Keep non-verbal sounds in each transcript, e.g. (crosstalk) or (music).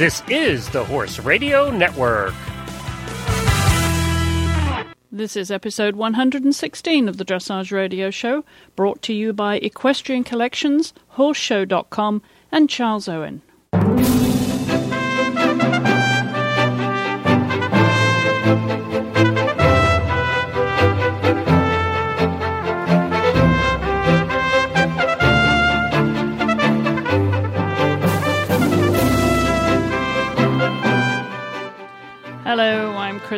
This is the Horse Radio Network. This is episode 116 of the Dressage Radio Show, brought to you by Equestrian Collections, Horseshow.com, and Charles Owen.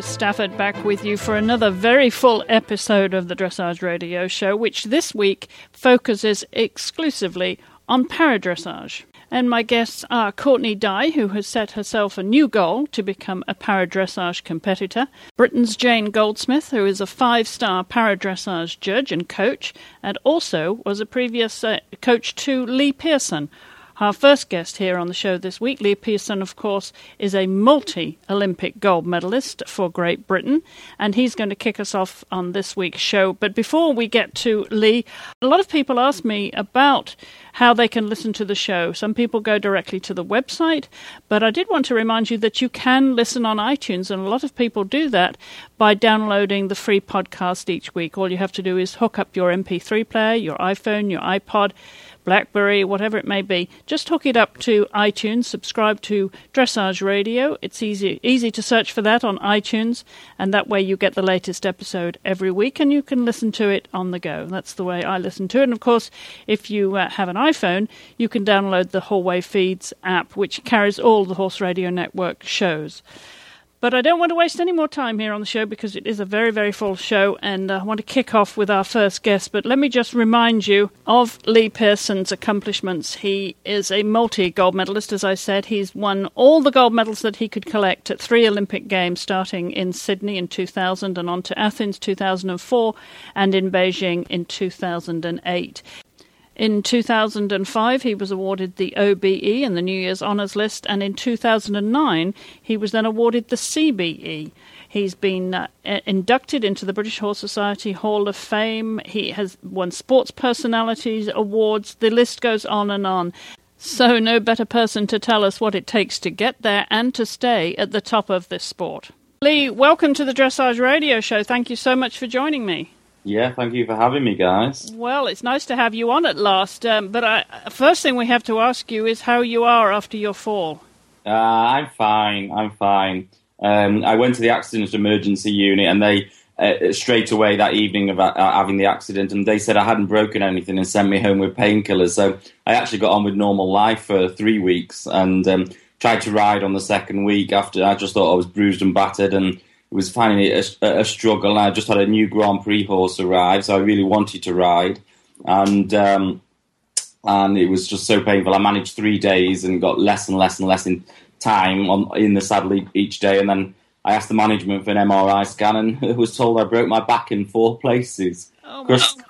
Stafford back with you for another very full episode of the Dressage Radio Show, which this week focuses exclusively on paradressage. And my guests are Courtney Dye, who has set herself a new goal to become a paradressage competitor, Britain's Jane Goldsmith, who is a five star paradressage judge and coach, and also was a previous uh, coach to Lee Pearson our first guest here on the show this week, Lee Pearson, of course, is a multi Olympic gold medalist for Great Britain, and he's going to kick us off on this week's show. But before we get to Lee, a lot of people ask me about how they can listen to the show. Some people go directly to the website, but I did want to remind you that you can listen on iTunes, and a lot of people do that by downloading the free podcast each week. All you have to do is hook up your MP3 player, your iPhone, your iPod Blackberry, whatever it may be, just hook it up to iTunes, subscribe to Dressage Radio. It's easy easy to search for that on iTunes, and that way you get the latest episode every week and you can listen to it on the go. That's the way I listen to it. And of course, if you uh, have an iPhone, you can download the Hallway Feeds app, which carries all the Horse Radio Network shows. But I don't want to waste any more time here on the show because it is a very, very full show, and uh, I want to kick off with our first guest. But let me just remind you of Lee Pearson's accomplishments. He is a multi gold medalist, as I said. He's won all the gold medals that he could collect at three Olympic Games, starting in Sydney in 2000 and on to Athens 2004 and in Beijing in 2008. In 2005, he was awarded the OBE and the New Year's Honours List, and in 2009, he was then awarded the CBE. He's been uh, inducted into the British Horse Society Hall of Fame. He has won Sports Personalities Awards. The list goes on and on. So, no better person to tell us what it takes to get there and to stay at the top of this sport. Lee, welcome to the Dressage Radio Show. Thank you so much for joining me. Yeah, thank you for having me, guys. Well, it's nice to have you on at last. Um, but I, first thing we have to ask you is how you are after your fall. Uh, I'm fine. I'm fine. Um, I went to the accident emergency unit, and they uh, straight away that evening of uh, having the accident, and they said I hadn't broken anything and sent me home with painkillers. So I actually got on with normal life for three weeks and um, tried to ride on the second week. After I just thought I was bruised and battered, and was finding it a, a, struggle. I just had a new Grand Prix horse arrive, so I really wanted to ride, and um, and it was just so painful. I managed three days and got less and less and less in time on in the saddle each day, and then I asked the management for an MRI scan and (laughs) was told I broke my back in four places. Oh, crushed,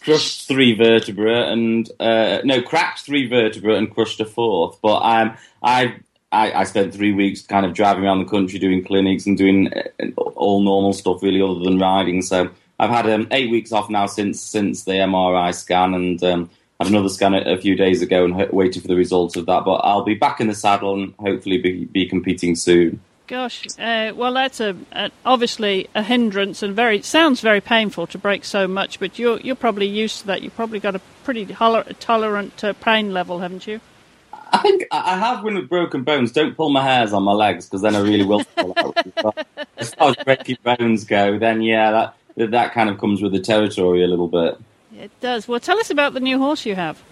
crushed three vertebrae and uh, no cracked three vertebrae and crushed a fourth. But um, I I, I, spent three weeks kind of driving around the country doing clinics and doing uh, all normal stuff really, other than riding. So I've had um, eight weeks off now since since the MRI scan, and um, had another scan a, a, few days ago, and ho- waiting for the results of that. But I'll be back in the saddle and hopefully be, be competing soon. Gosh, uh, well, that's a, a, obviously a hindrance and very sounds very painful to break so much. But you're you're probably used to that. You've probably got a pretty tolerant uh, pain level, haven't you? I think I have one with broken bones. Don't pull my hairs on my legs because then I really will fall out. as far as breaking bones go, then yeah, that that kind of comes with the territory a little bit. It does. Well, tell us about the new horse you have.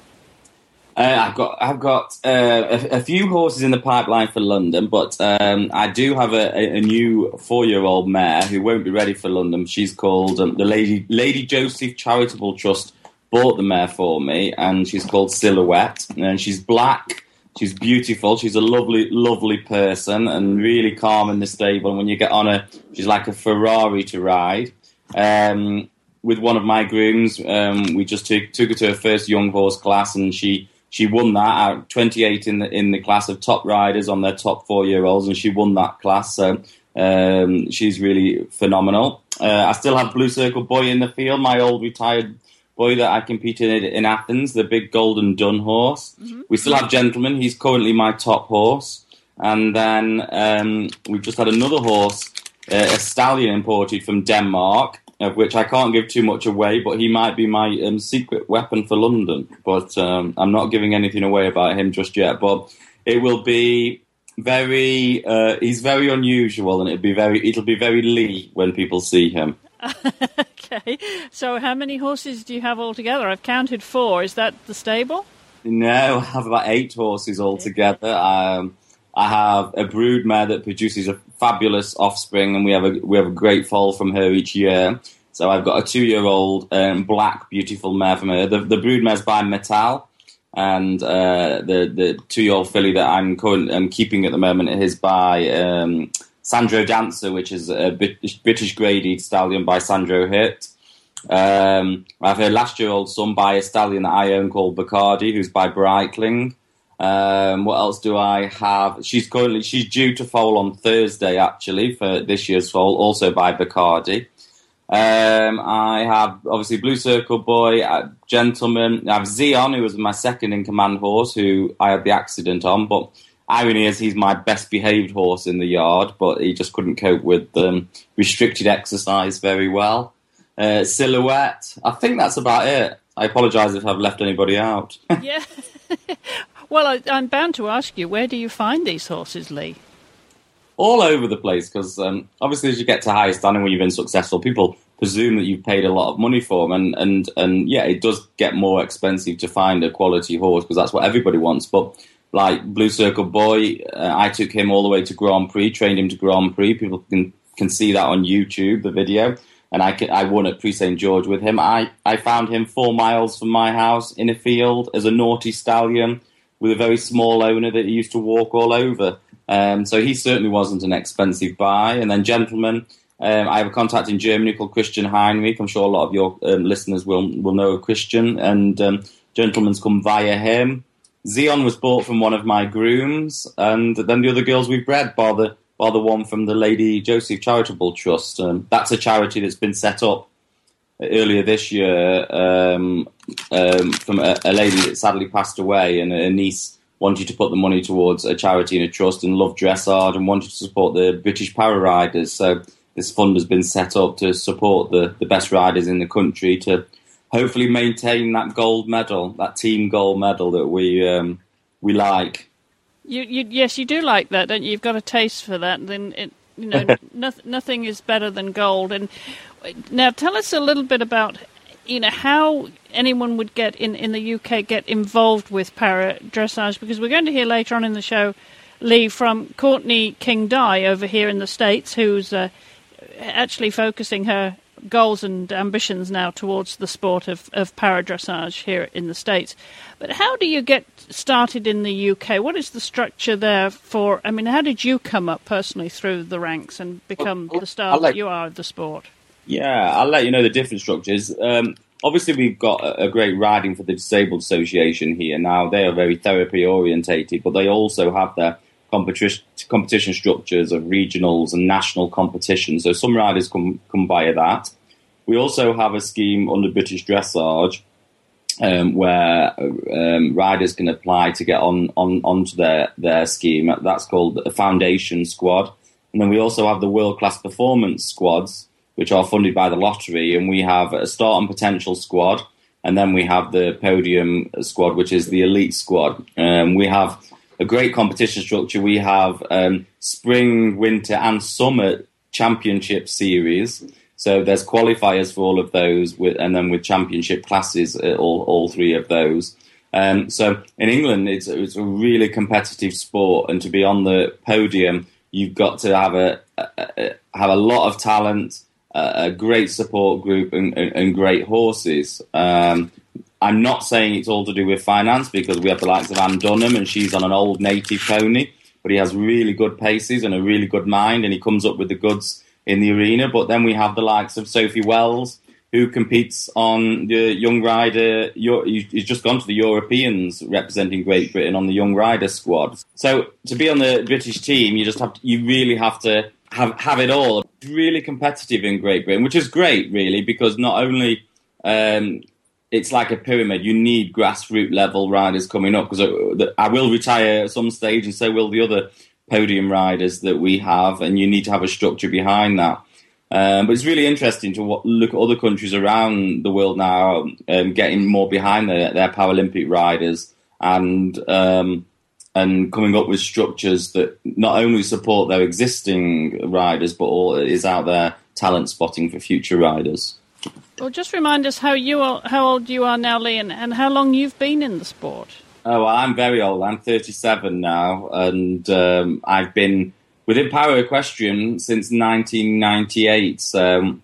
Uh, I've got I've got uh, a, a, few horses in the pipeline for London, but um, I do have a, a new four year old mare who won't be ready for London. She's called um, the Lady Lady Joseph Charitable Trust bought the mare for me, and she's called Silhouette, and she's black She's beautiful. She's a lovely, lovely person and really calm in the stable. And when you get on her, she's like a Ferrari to ride. Um, with one of my grooms, um, we just took, took her to her first young horse class, and she she won that out 28 in the in the class of top riders on their top four year olds, and she won that class. So um, she's really phenomenal. Uh, I still have Blue Circle Boy in the field, my old retired boy that I competed in, in Athens, the big Golden Dun horse. Mm-hmm. We still have Gentleman. He's currently my top horse. And then um, we've just had another horse, uh, a stallion imported from Denmark, of which I can't give too much away, but he might be my um, secret weapon for London. But um, I'm not giving anything away about him just yet. But it will be very. Uh, he's very unusual, and it'll be very. It'll be very Lee when people see him. (laughs) okay. So, how many horses do you have altogether? I've counted four. Is that the stable? No, I have about eight horses altogether. Um, I have a brood mare that produces a fabulous offspring, and we have a we have a great foal from her each year. So I've got a two year old um, black beautiful mare from her. The, the brood mare's by Metal, and uh, the the two year old filly that I'm I'm keeping at the moment is by um, Sandro Dancer, which is a British graded stallion by Sandro Hit. Um, I have her last year old son by a stallion that I own called Bacardi, who's by Breitling. Um, what else do I have? She's currently she's due to foal on Thursday actually for this year's foal, also by Bacardi. Um, I have obviously Blue Circle Boy, uh, Gentleman. I have Zion, who was my second in command horse, who I had the accident on. But irony is, he's my best behaved horse in the yard, but he just couldn't cope with um, restricted exercise very well. Uh, silhouette. I think that's about it. I apologise if I've left anybody out. (laughs) yeah. (laughs) Well, I, am bound to ask you, where do you find these horses, Lee? All over the place, because um, obviously, as you get to higher standing when you've been successful, people presume that you've paid a lot of money for them, and and and yeah, it does get more expensive to find a quality horse because that's what everybody wants. But like Blue Circle Boy, uh, I took him all the way to Grand Prix, trained him to Grand Prix. People can can see that on YouTube, the video. And I, I won at Prix St George with him. I, I found him four miles from my house in a field as a naughty stallion with a very small owner that he used to walk all over. Um, so he certainly wasn't an expensive buy. And then gentlemen, um, I have a contact in Germany called Christian Heinrich. I'm sure a lot of your um, listeners will will know Christian. And um, Gentleman's come via him. Zion was bought from one of my grooms, and then the other girls we've bred, bar the bar the one from the Lady Joseph Charitable Trust. Um, that's a charity that's been set up earlier this year um, um, from a, a, lady that sadly passed away, and a niece wanted to put the money towards a charity and a trust and loved dressage and wanted to support the British para riders. So this fund has been set up to support the, the best riders in the country to hopefully maintain that gold medal, that team gold medal that we um, we like. You, you, yes, you do like that, don't you? You've got a taste for that. Then it, you know, (laughs) nothing is better than gold. And now, tell us a little bit about you know how anyone would get in in the UK get involved with para dressage because we're going to hear later on in the show, Lee from Courtney King Dye over here in the states, who's uh, actually focusing her goals and ambitions now towards the sport of, of para dressage here in the States. But how do you get started in the UK? What is the structure there for? I mean, how did you come up personally through the ranks and become well, the star that you are of the sport? Yeah, I'll let you know the different structures. Um, obviously, we've got a great riding for the Disabled Association here. Now, they are very therapy orientated, but they also have their competition, competition structures of regionals and national competitions. So some riders come, come via that. We also have a scheme under British Dressage um, where um, riders can apply to get on, on onto their, their scheme. That's called a foundation squad. And then we also have the world class performance squads, which are funded by the lottery. And we have a start and potential squad. And then we have the podium squad, which is the elite squad. Um, we have a great competition structure. We have um, spring, winter, and summer championship series. So there's qualifiers for all of those, with, and then with championship classes, uh, all all three of those. Um, so in England, it's it's a really competitive sport, and to be on the podium, you've got to have a, a have a lot of talent, a great support group, and, and, and great horses. Um, I'm not saying it's all to do with finance because we have the likes of Anne Dunham, and she's on an old native pony, but he has really good paces and a really good mind, and he comes up with the goods in the arena. But then we have the likes of Sophie Wells, who competes on the young rider. He's just gone to the Europeans representing Great Britain on the young rider squad. So to be on the British team, you just have to, you really have to have have it all. It's really competitive in Great Britain, which is great, really, because not only um, it's like a pyramid. You need grassroots level riders coming up because I will retire at some stage, and so will the other podium riders that we have, and you need to have a structure behind that. Um, but it's really interesting to look at other countries around the world now um, getting more behind their, their Paralympic riders and um, and coming up with structures that not only support their existing riders but all, is out there talent spotting for future riders. Well, just remind us how you are, how old you are now, Lee, and, and how long you've been in the sport. Oh, well, I'm very old. I'm 37 now, and um, I've been within para equestrian since 1998. So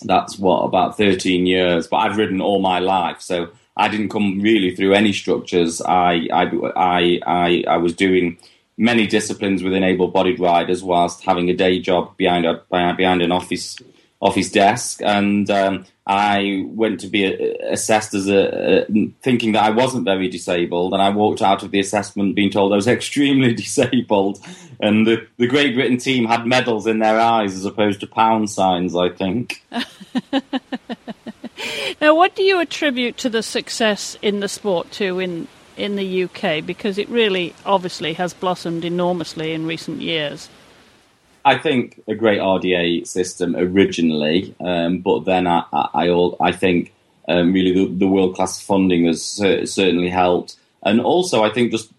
that's what about 13 years. But I've ridden all my life, so I didn't come really through any structures. I I I I, I was doing many disciplines with able-bodied riders whilst having a day job behind a behind an office office desk, and um, I went to be uh, assessed as a, a, thinking that I wasn't very disabled, and I walked out of the assessment being told I was (laughs) extremely disabled, and the, the Great Britain team had medals in their eyes as opposed to pound signs. I think. (laughs) now, what do you attribute to the success in the sport too in in the UK? Because it really, obviously, has blossomed enormously in recent years. I think a great RDA system originally, um, but then I, I, I think um, really the, the world class funding has certainly helped, and also I think just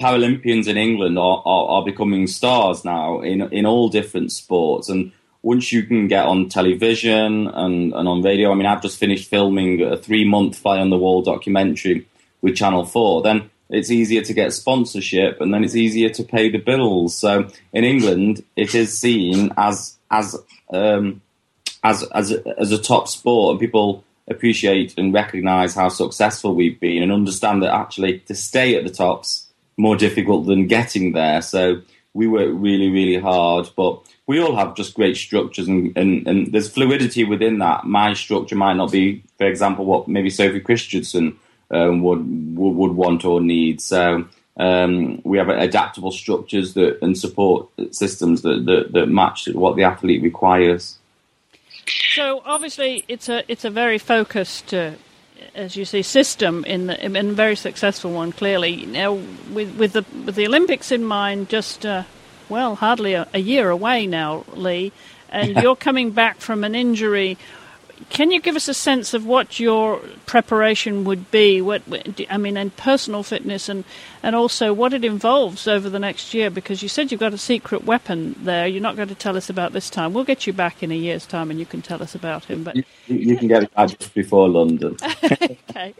Paralympians in England are, are, are, becoming stars now in in all different sports, and once you can get on television and, and on radio, I mean, I've just finished filming a three month fly on the wall documentary with Channel Four, then it's easier to get sponsorship and then it's easier to pay the bills. So in England, it is seen as as um, as as a, as a top sport, and people appreciate and recognise how successful we've been, and understand that actually to stay at the top's more difficult than getting there. So we work really really hard, but we all have just great structures, and, and, and there's fluidity within that. My structure might not be, for example, what maybe Sophie Christiansen um, would, would, would want or need. So um, we have adaptable structures that and support systems that, that, that match what the athlete requires. So obviously, it's a it's a very focused, uh, as you see, system in the and a very successful one. Clearly, now with with the with the Olympics in mind, just uh, well, hardly a, a, year away now, Lee, and you're coming back from an injury can you give us a sense of what your preparation would be? What I mean, and personal fitness, and and also what it involves over the next year. Because you said you've got a secret weapon there. You're not going to tell us about this time. We'll get you back in a year's time, and you can tell us about him. But you, you can get it just before London. (laughs) okay.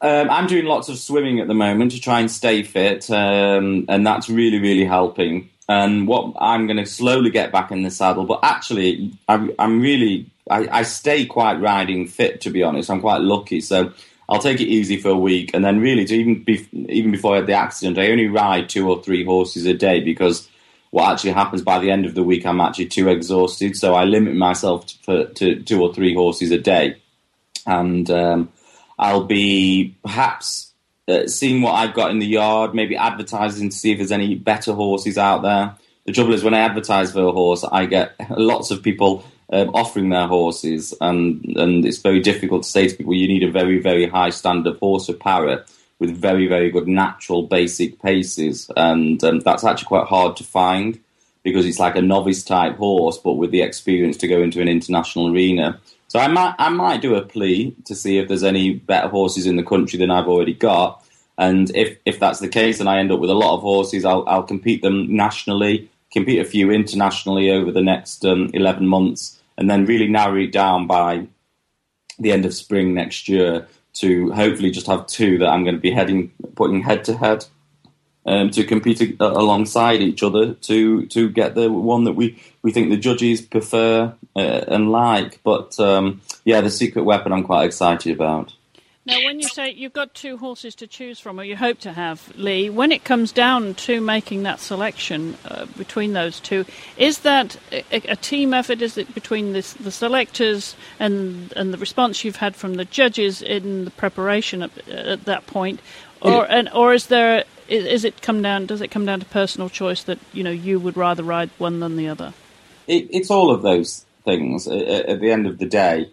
Um, I'm doing lots of swimming at the moment to try and stay fit, um, and that's really, really helping. And what I'm going to slowly get back in the saddle, but actually, I'm, I'm really I, I stay quite riding fit, to be honest. I'm quite lucky. So I'll take it easy for a week, and then really, to even be, even before I had the accident, I only ride two or three horses a day because what actually happens by the end of the week, I'm actually too exhausted. So I limit myself to, to two or three horses a day, and um, I'll be perhaps uh, seeing what I've got in the yard, maybe advertising to see if there's any better horses out there. The trouble is, when I advertise for a horse, I get (laughs) lots of people um, offering their horses, and and it's very difficult to say to people you need a very very high standard horse or para with very very good natural basic paces, and um, that's actually quite hard to find because it's like a novice type horse, but with the experience to go into an international arena. So I might I might do a plea to see if there's any better horses in the country than I've already got. And if, if that's the case and I end up with a lot of horses, I'll, I'll compete them nationally compete a few internationally over the next um, 11 months, and then really narrow it down by the end of spring next year to hopefully just have two that I'm going to be heading putting head to head um, to compete alongside each other to to get the one that we, we think the judges prefer uh, and like. But um, yeah, the secret weapon I'm quite excited about. Now, when you say you've got two horses to choose from, or you hope to have, Lee, when it comes down to making that selection uh, between those two, is that a, a, team effort? Is it between this, the selectors and and the response you've had from the judges in the preparation at, at that point, or and, or is there is, is, it come down? Does it come down to personal choice that you know you would rather ride one than the other? It, it's all of those things. At, at the end of the day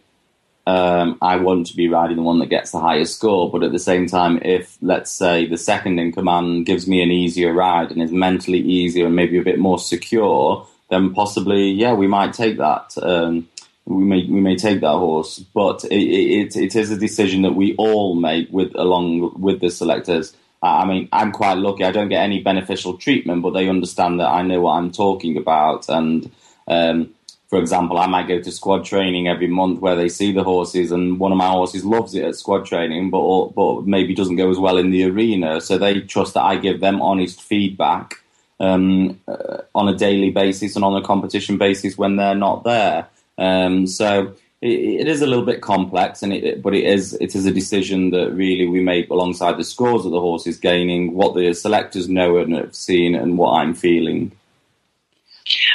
um, I want to be riding the one that gets the highest score. But at the same time, if let's say the second in command gives me an easier ride and is mentally easier and maybe a bit more secure, then possibly, yeah, we might take that. Um, we may we may take that horse, but it, it, it is a decision that we all make with along with the selectors. I mean, I'm quite lucky. I don't get any beneficial treatment, but they understand that I know what I'm talking about. And um, for example, I might go to squad training every month where they see the horses, and one of my horses loves it at squad training, but but maybe doesn't go as well in the arena. So they trust that I give them honest feedback um, uh, on a daily basis and on a competition basis when they're not there. Um, so it, it is a little bit complex, and it, but it is it is a decision that really we make alongside the scores that the horse is gaining, what the selectors know and have seen, and what I'm feeling.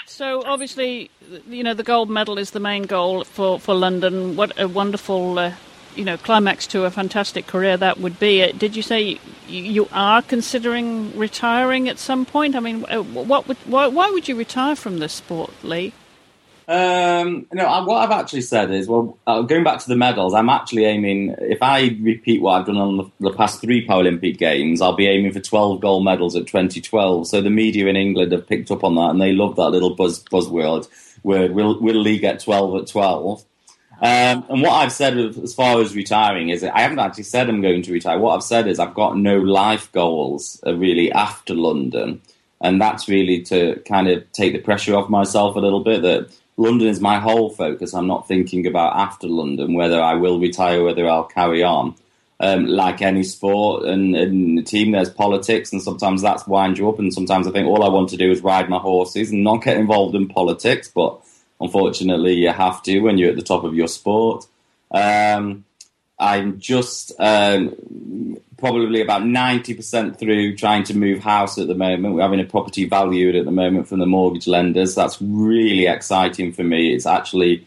So obviously, you know, the gold medal is the main goal for, for London. What a wonderful, uh, you know, climax to a fantastic career that would be. Uh, did you say you are considering retiring at some point? I mean, uh, what would why, why would you retire from this sport, Lee? Um, no, what I've actually said is, well, uh, going back to the medals, I'm actually aiming. If I repeat what I've done on the, the, past three Paralympic Games, I'll be aiming for 12 gold medals at 2012. So the media in England have picked up on that, and they love that little buzz buzzword. Word, will will Lee get 12 at 12? Um, and what I've said as far as retiring is, I haven't actually said I'm going to retire. What I've said is I've got no life goals uh, really after London, and that's really to kind of take the pressure off myself a little bit. That London is my whole focus. I'm not thinking about after London whether I will retire, whether I'll carry on. Um, like any sport and the team, there's politics, and sometimes that's wind you up. And sometimes I think all I want to do is ride my horses and not get involved in politics. But unfortunately, you have to when you're at the top of your sport. Um, I'm just um, probably about 90% through trying to move house at the moment. We're having a property valued at the moment from the mortgage lenders. That's really exciting for me. It's actually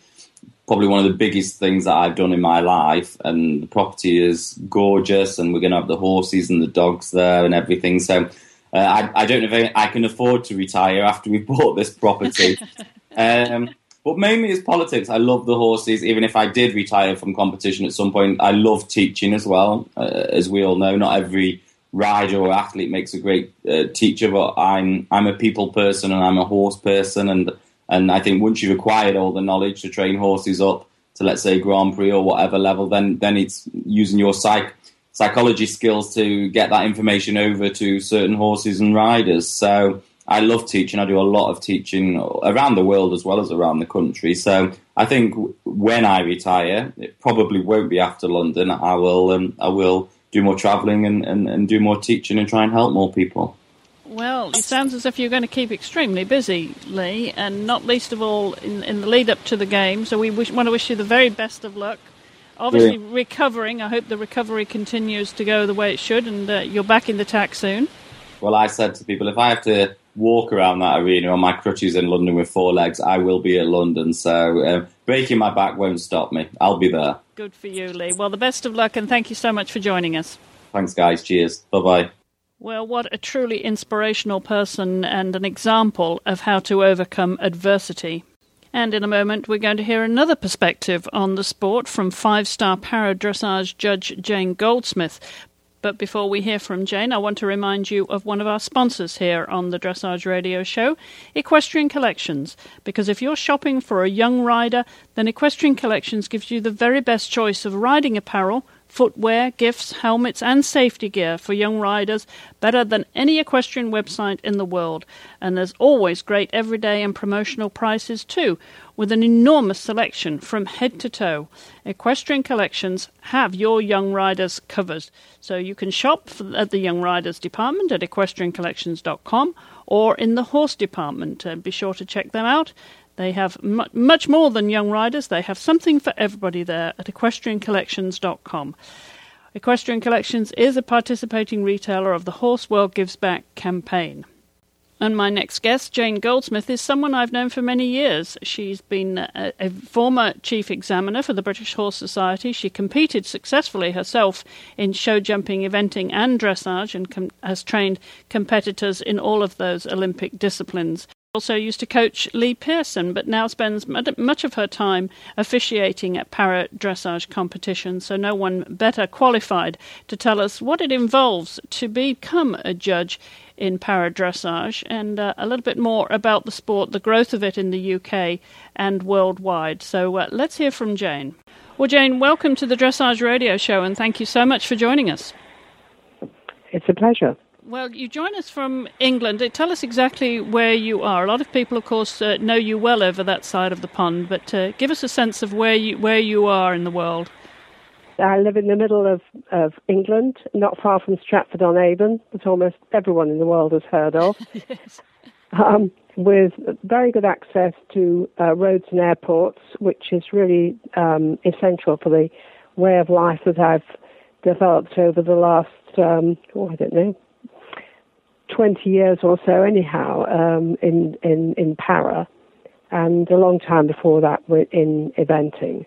probably one of the biggest things that I've done in my life. And the property is gorgeous, and we're going to have the horses and the dogs there and everything. So uh, I, I, don't know if I can afford to retire after we (laughs) bought this property. (laughs) um, but mainly it's politics. I love the horses. Even if I did retire from competition at some point, I love teaching as well. Uh, as we all know, not every rider or athlete makes a great uh, teacher, but I'm I'm a people person and I'm a horse person, and and I think once you've acquired all the knowledge to train horses up to let's say Grand Prix or whatever level, then then it's using your psych psychology skills to get that information over to certain horses and riders. So I love teaching. I do a lot of teaching around the world as well as around the country. So I think when I retire, it probably won't be after London. I will um, I will do more travelling and, and, and do more teaching and try and help more people. Well, it sounds as if you're going to keep extremely busy, Lee, and not least of all in, in the lead up to the game. So we wish, want to wish you the very best of luck. Obviously, yeah. recovering. I hope the recovery continues to go the way it should, and uh, you're back in the tack soon. Well, I said to people, if I have to walk around that arena on my crutches in London with four legs, I will be at London. So uh, breaking my back won't stop me. I'll be there. Good for you, Lee. Well, the best of luck, and thank you so much for joining us. Thanks, guys. Cheers. Bye bye. Well, what a truly inspirational person and an example of how to overcome adversity. And in a moment, we're going to hear another perspective on the sport from five star para dressage judge Jane Goldsmith. But before we hear from Jane, I want to remind you of one of our sponsors here on the Dressage Radio Show, Equestrian Collections. Because if you're shopping for a young rider, then Equestrian Collections gives you the very best choice of riding apparel footwear, gifts, helmets, and safety gear for young riders better than any equestrian website in the world. And there's always great everyday and promotional prices too, with an enormous selection from head to toe. Equestrian collections have your young riders covered. So you can shop at the Young Riders department at equestriancollections.com or in the horse department. Uh, be sure to check them out. They have mu- much more than young riders. They have something for everybody there at equestriancollections.com. Equestrian Collections is a participating retailer of the Horse World Gives Back campaign. And my next guest, Jane Goldsmith, is someone I've known for many years. She's been a, a, former chief examiner for the British Horse Society. She competed successfully herself in show jumping, eventing, and dressage, and com- has trained competitors in all of those Olympic disciplines. Also used to coach Lee Pearson, but now spends much of her time officiating at para dressage competitions. So, no one better qualified to tell us what it involves to become a judge in para dressage and uh, a little bit more about the sport, the growth of it in the UK and worldwide. So, uh, let's hear from Jane. Well, Jane, welcome to the Dressage Radio Show and thank you so much for joining us. It's a pleasure. Well, you join us from England. Tell us exactly where you are. A lot of people, of course, uh, know you well over that side of the pond, but uh, give us a sense of where you where you are in the world. I live in the middle of, of England, not far from Stratford on Avon, that almost everyone in the world has heard of. (laughs) yes. Um, with very good access to uh, roads and airports, which is really um, essential for the way of life that I've developed over the last, um, oh, I don't know, 20 years or so, anyhow, um, in, in, in para, and a long time before that in eventing.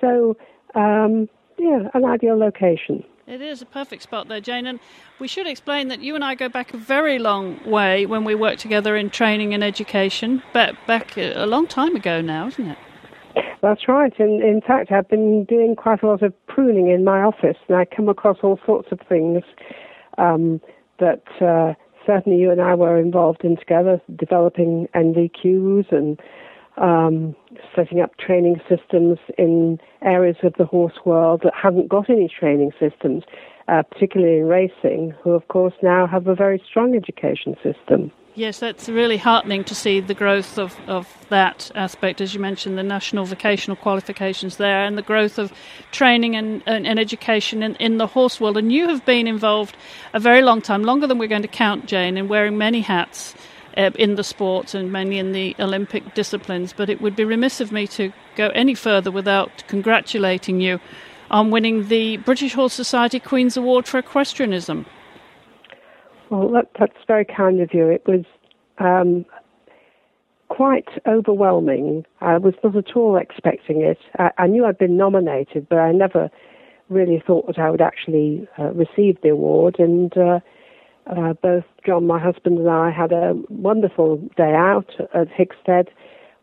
So, um, yeah, an ideal location. It is a perfect spot there, Jane. And we should explain that you and I go back a very long way when we worked together in training and education, but back a long time ago now, isn't it? That's right. And in fact, I've been doing quite a lot of pruning in my office, and I come across all sorts of things um, that uh, certainly you and I were involved in together, developing NVQs and um, setting up training systems in areas of the horse world that haven't got any training systems, uh, particularly in racing, who of course now have a very strong education system. Yes, that's really heartening to see the growth of, of that aspect, as you mentioned, the national vocational qualifications there, and the growth of training and, and, and, education in, in the horse world. And you have been involved a very long time, longer than we're going to count, Jane, in wearing many hats uh, in the sport and mainly in the Olympic disciplines. But it would be remiss of me to go any further without congratulating you on winning the British Horse Society Queen's Award for Equestrianism. Well, that, that's very kind of you. It was um, quite overwhelming. I was not at all expecting it. I, I, knew I'd been nominated, but I never really thought that I would actually uh, receive the award. And uh, uh, both John, my husband, and I had a wonderful day out at Hickstead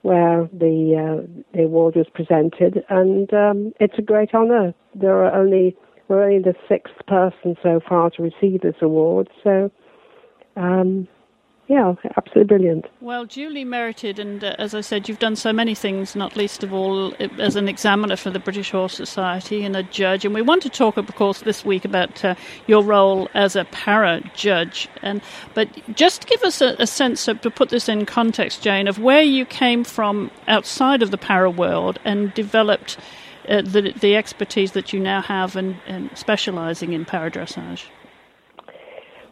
where the uh, the award was presented, and um, it's a great honour. There are only we're only the sixth person so far to receive this award, so um, yeah, absolutely brilliant. Well, duly merited, and uh, as I said, you've done so many things, not least of all as an examiner for the British Horse Society and a judge. And we want to talk, of course, this week about uh, your role as a para judge. And but just give us a, a sense of, to put this in context, Jane, of where you came from outside of the para world and developed uh, the the expertise that you now have and, and specialising in para dressage.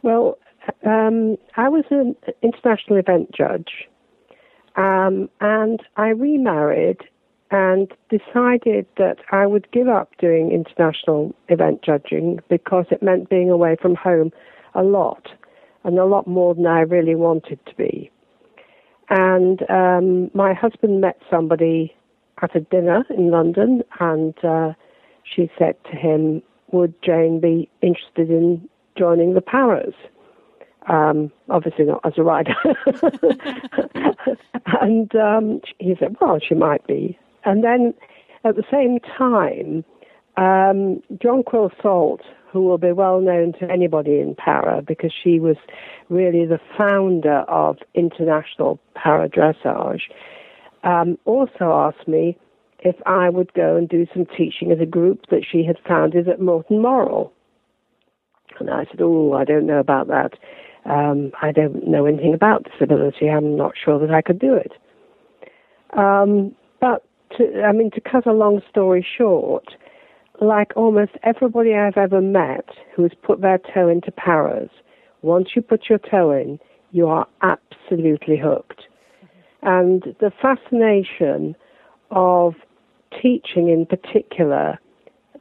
Well, um, I was an international event judge, um, and I remarried and decided that I would give up doing international event judging because it meant being away from home a lot, and a lot more than I really wanted to be. And um, my husband met somebody at a dinner in London, and uh, she said to him, Would Jane be interested in joining the Paras? Um, obviously not as a rider. (laughs) and um, he said, well, she might be. And then at the same time, um, Jonquil Solt, who will be well known to anybody in para because she was really the founder of international para dressage, um, also asked me if I would go and do some teaching at a group that she had founded at Moreton Morrell. And I said, Oh, I don't know about that. Um, I don't know anything about disability. I'm not sure that I could do it. Um, but to, I mean, to cut a long story short, like almost everybody I've ever met who has put their toe into paras, once you put your toe in, you are absolutely hooked. And the fascination of teaching, in particular,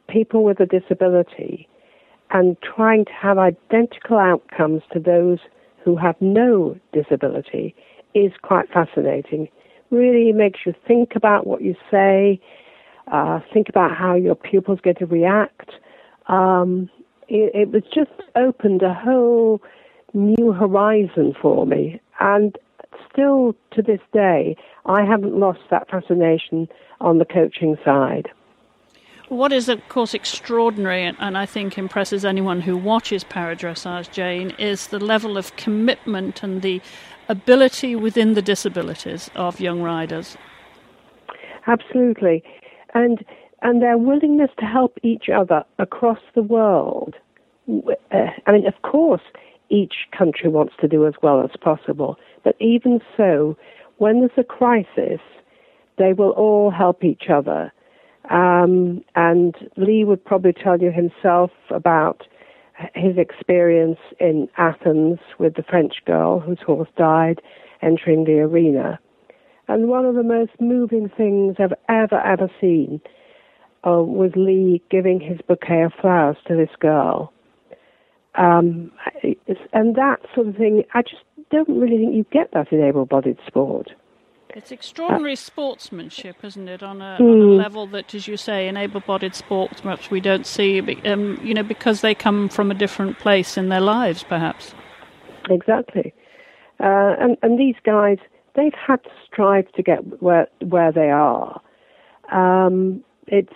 people with a disability and trying to have identical outcomes to those who have no disability is quite fascinating. Really makes you think about what you say, uh, think about how your pupils going to react. Um, it, it was just opened a whole new horizon for me, and still to this day, I haven't lost that fascination on the coaching side. What is, of course, extraordinary and, I think impresses anyone who watches paradressage, Jane, is the level of commitment and the ability within the disabilities of young riders. Absolutely. And and their willingness to help each other across the world. Uh, I mean, of course, each country wants to do as well as possible, but even so, when there's a crisis, they will all help each other. Um, and Lee would probably tell you himself about his experience in Athens with the French girl whose horse died entering the arena. And one of the most moving things I've ever, ever seen uh, was Lee giving his bouquet of flowers to this girl. Um, and that sort of thing, I just don't really think you get that in able bodied sport. It's extraordinary uh, sportsmanship, isn't it, on a, mm. on a, hmm. level that, as you say, in able-bodied sports, much we don't see, um, you know, because they come from a different place in their lives, perhaps. Exactly, uh, and and these guys, they've had to strive to get where where they are. Um, it's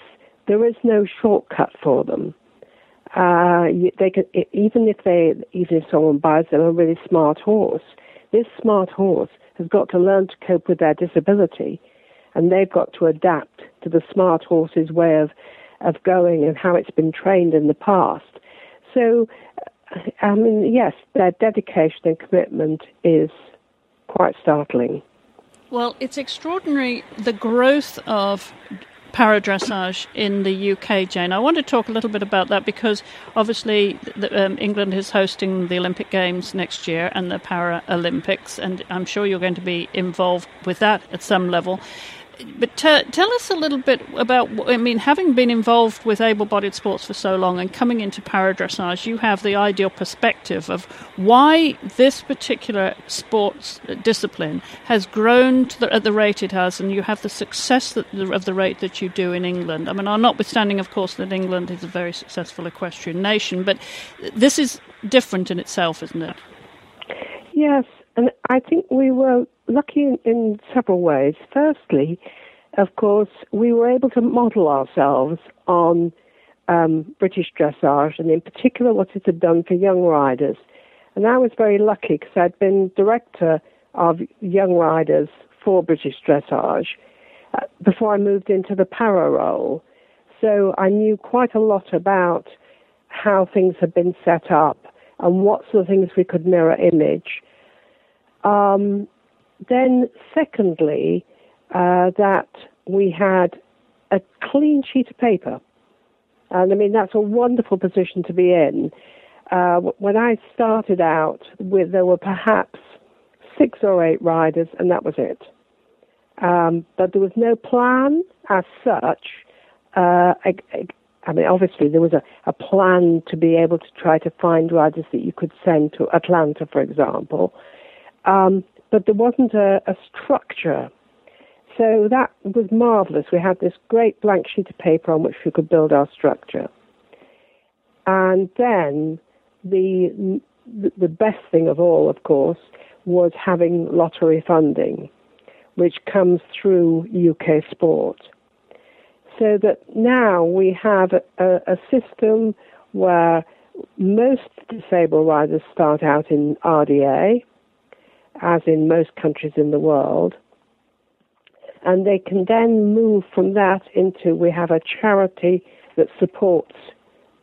there is no shortcut for them. Uh, they can even if they even if someone buys them a really smart horse, this smart horse has got to learn to cope with their disability, and they've got to adapt to the smart horse's way of of going and how it's been trained in the past. So, I mean, yes, their dedication and commitment is quite startling. Well, it's extraordinary the growth of paradressage in the UK, Jane. I want to talk a little bit about that because obviously the, um, England is hosting the Olympic Games next year and the Paralympics, and I'm sure you're going to be involved with that at some level but t- tell us a little bit about. I mean, having been involved with able-bodied sports for so long and coming into paradressage, you have the ideal perspective of why this particular sports uh, discipline has grown the, at the rate it has, and you have the success that, of the rate that you do in England. I mean, notwithstanding, of course, that England is a very successful equestrian nation, but this is different in itself, isn't it? Yes, and I think we were lucky in, in several ways. Firstly, of course, we were able to model ourselves on um, British dressage, and in particular what it had done for young riders. And I was very lucky because I'd been director of young riders for British dressage uh, before I moved into the para role. So I knew quite a lot about how things had been set up and what sort of things we could mirror image. Um, then, secondly, uh, that we had a clean sheet of paper. And I mean, that's a wonderful position to be in. Uh, when I started out, with, there were perhaps six or eight riders, and that was it. Um, but there was no plan as such. Uh, I, I, mean, obviously, there was a, a plan to be able to try to find riders that you could send to Atlanta, for example. Um, but there wasn't a, a structure. So that was marvelous. We had this great blank sheet of paper on which we could build our structure. And then the the best thing of all, of course, was having lottery funding, which comes through UK Sport. So that now we have a, a system where most disabled riders start out in RDA, as in most countries in the world. And they can then move from that into we have a charity that supports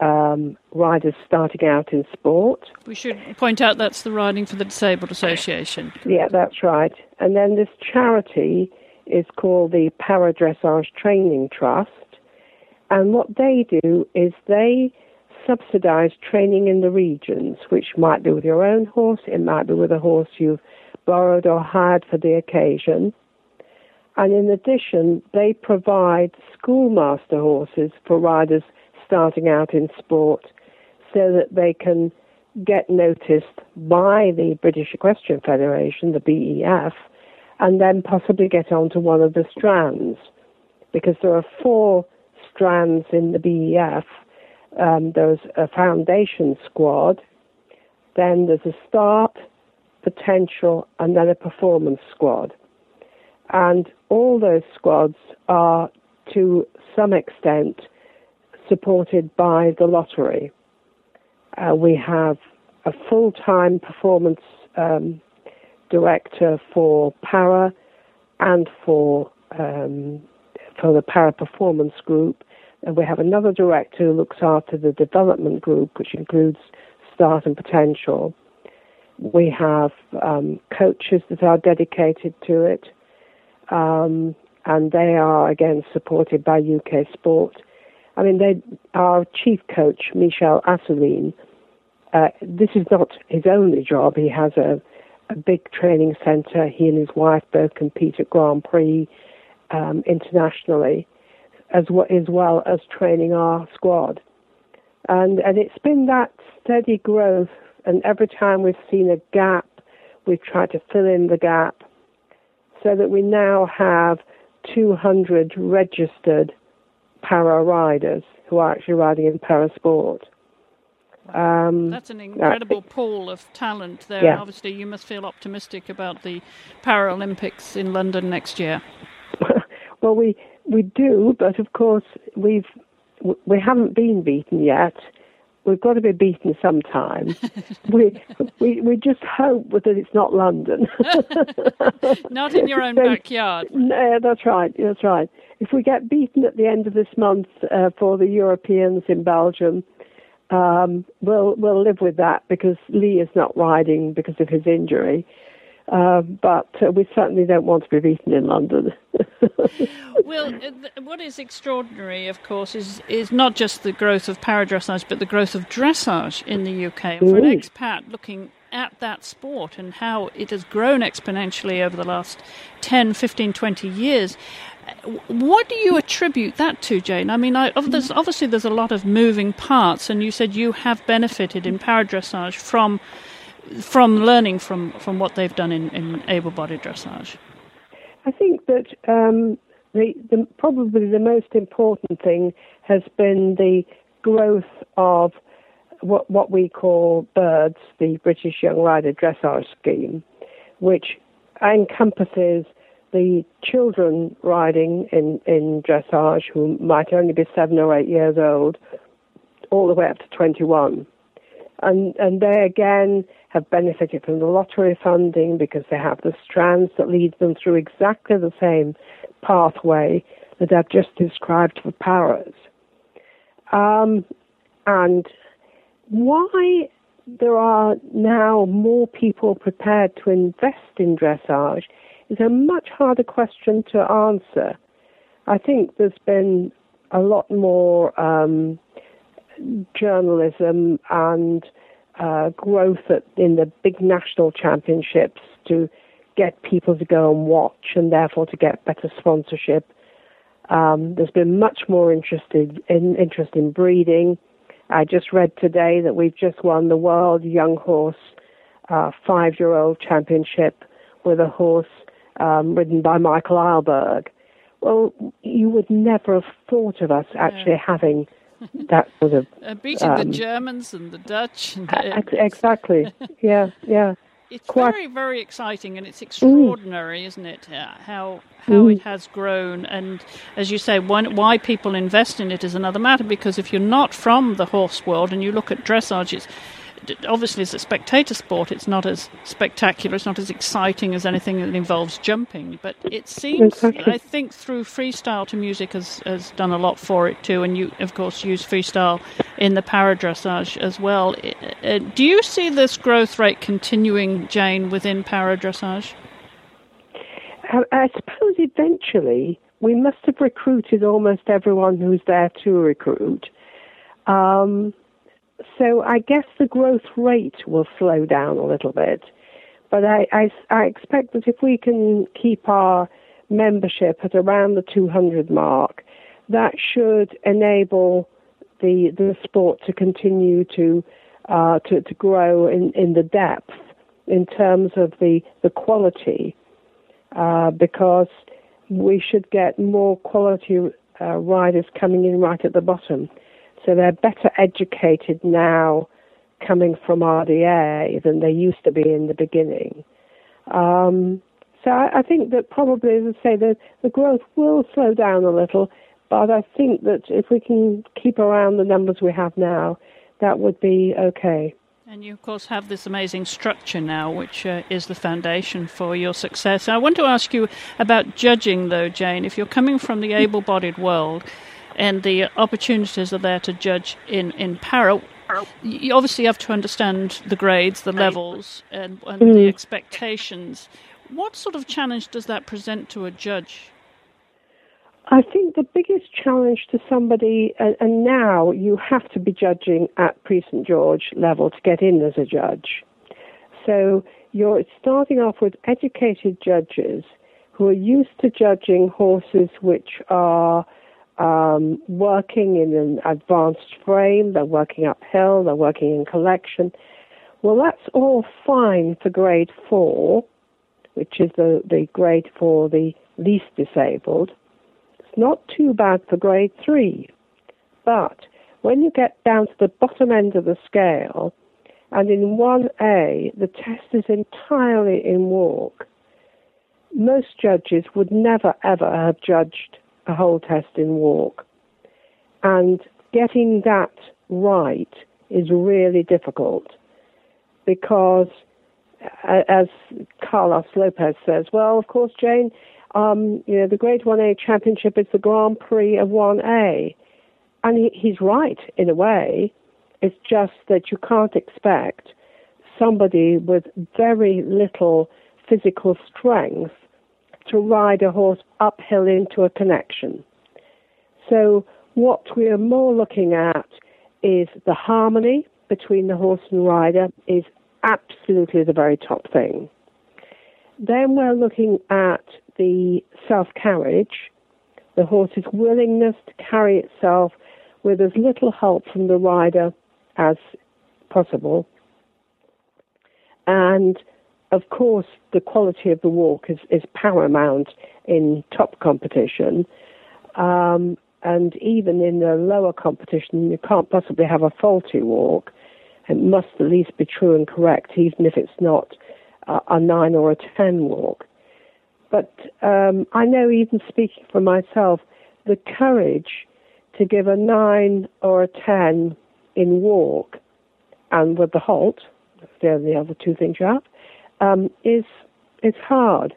um, riders starting out in sport. We should point out that's the Riding for the Disabled Association. Yeah, that's right. And then this charity is called the Para Dressage Training Trust. And what they do is they subsidize training in the regions, which might be with your own horse, it might be with a horse you've borrowed or hired for the occasion. And in addition, they provide schoolmaster horses for riders starting out in sport so that they can get noticed by the British Equestrian Federation, the BEF, and then possibly get onto one of the strands. Because there are four strands in the BEF. Um, there's a foundation squad, then there's a start, potential, and then a performance squad. And all those squads are, to some extent, supported by the lottery. Uh, we have a full time performance um, director for para and for um, for the para performance group. And we have another director who looks after the development group, which includes start and potential. We have um, coaches that are dedicated to it, um, and they are again supported by UK Sport. I mean, they, our chief coach, Michel Assouline, uh, this is not his only job. He has a, a big training centre. He and his wife both compete at Grand Prix um, internationally, as well, as well as training our squad. And and it's been that steady growth. And every time we've seen a gap, we've tried to fill in the gap, so that we now have 200 registered para riders who are actually riding in para sport. Um, That's an incredible pool of talent there. Yeah. Obviously, you must feel optimistic about the Paralympics in London next year. (laughs) well, we we do, but of course we've we haven't been beaten yet. We've got to be beaten sometime. (laughs) we, we we just hope that it's not London. (laughs) not in your own so, backyard. No, that's right. That's right. If we get beaten at the end of this month uh, for the Europeans in Belgium, um, we'll we'll live with that because Lee is not riding because of his injury. Uh, but uh, we certainly don't want to be beaten in London. (laughs) well, what is extraordinary, of course, is is not just the growth of paradressage, but the growth of dressage in the UK. And for an mm. expat looking at that sport and how it has grown exponentially over the last 10, 15, 20 years, what do you attribute that to, Jane? I mean, I, there's, obviously there's a lot of moving parts, and you said you have benefited in paradressage from from learning from, from what they've done in, in able-bodied dressage. I think that um, the, the, probably the most important thing has been the growth of what, what we call BYRDS, the British Young Rider Dressage Scheme, which encompasses the children riding in, in dressage who might only be seven or eight years old, all the way up to 21. And, and they again have benefited from the lottery funding because they have the strands that lead them through exactly the same pathway that I've just described for paras. Um, and why there are now more people prepared to invest in dressage is a much harder question to answer. I think there's been a lot more um, journalism and uh, growth at, in the big national championships to get people to go and watch and therefore to get better sponsorship. Um, there's been much more interested in interest in breeding. I just read today that we've just won the World Young Horse uh, Five-Year-Old Championship with a horse um, ridden by Michael Eilberg. Well, you would never have thought of us actually yeah. having that sort of uh, beating um, the Germans and the Dutch. And exactly. (laughs) yeah, yeah. It's Quite. very, very exciting, and it's mm. extraordinary, mm. isn't it? Uh, how how mm. it has grown, and as you say, one, why people invest in it is another matter. Because if you're not from the horse world and you look at dressage, it's obviously as a spectator sport, it's not as spectacular, it's not as exciting as anything that involves jumping. But it seems. I think, through freestyle to music has, has done a lot for it too. And you, of course, use freestyle in the paradressage as well. Uh, do you see this growth rate continuing, Jane, within paradressage? I suppose eventually we must have recruited almost everyone who's there to recruit. Um, so I guess the growth rate will slow down a little bit. But I, I, I expect that if we can keep our membership at around the 200 mark, that should enable the the sport to continue to uh, to, to grow in, in the depth in terms of the the quality, uh, because we should get more quality uh, riders coming in right at the bottom. So they're better educated now coming from RDA than they used to be in the beginning. Um, so I, I, think that probably, as I say, the, the growth will slow down a little, but I think that if we can keep around the numbers we have now, that would be okay. And you, of course, have this amazing structure now, which uh, is the foundation for your success. I want to ask you about judging, though, Jane. If you're coming from the able bodied world and the opportunities are there to judge in, in para, you obviously have to understand the grades, the levels, and, and mm. the expectations. What sort of challenge does that present to a judge? I think the biggest challenge to somebody, and, and now you have to be judging at Prix St George level to get in as a judge. So you're starting off with educated judges who are used to judging horses which are um, working in an advanced frame, they're working uphill, they're working in collection. Well, that's all fine for grade four, which is the, the grade for the least disabled It's not too bad for grade three. But when you get down to the bottom end of the scale, and in 1A, the test is entirely in walk, most judges would never ever have judged a whole test in walk. And getting that right is really difficult because, as Carlos Lopez says, well, of course, Jane, um, you know, the Grade 1A Championship is the Grand Prix of 1A. And he, he's right in a way. It's just that you can't expect somebody with very little physical strength to ride a horse uphill into a connection. So, what we are more looking at is the harmony between the horse and rider is absolutely the very top thing. Then we're looking at the self carriage, the horse's willingness to carry itself with as little help from the rider as possible. And of course, the quality of the walk is, is paramount in top competition. Um, and even in the lower competition, you can't possibly have a faulty walk. It must at least be true and correct, even if it's not a, a nine or a ten walk. But um, I know, even speaking for myself, the courage to give a nine or a ten in walk and with the halt, they're the other two things you have, um, is hard.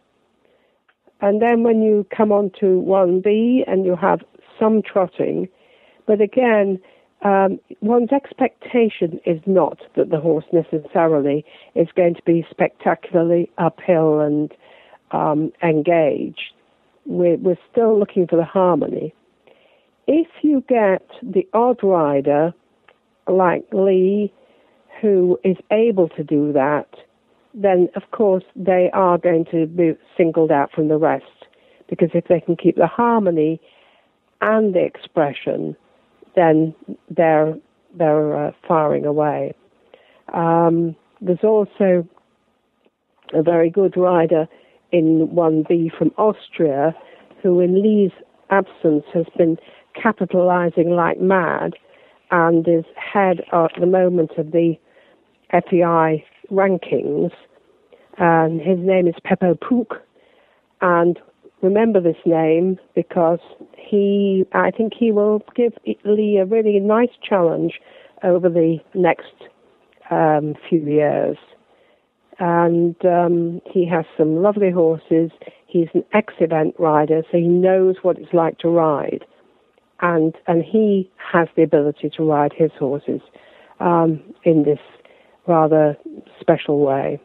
And then when you come on to 1B and you have some trotting, but again, um, one's expectation is not that the horse necessarily is going to be spectacularly uphill and um, engaged, we're, we're still looking for the harmony. If you get the odd rider like Lee, who is able to do that, then of course they are going to be singled out from the rest. Because if they can keep the harmony and the expression, then they're they're uh, firing away. Um, there's also a very good rider in 1B from Austria, who in Lee's absence has been capitalizing like mad and is head at the moment of the FEI rankings. And his name is Pepo Puch. And remember this name because he, I think he will give Lee a really nice challenge over the next um, few years and um, he has some lovely horses. He's an ex-event rider, so he knows what it's like to ride, and and he has the ability to ride his horses um, in this rather special way.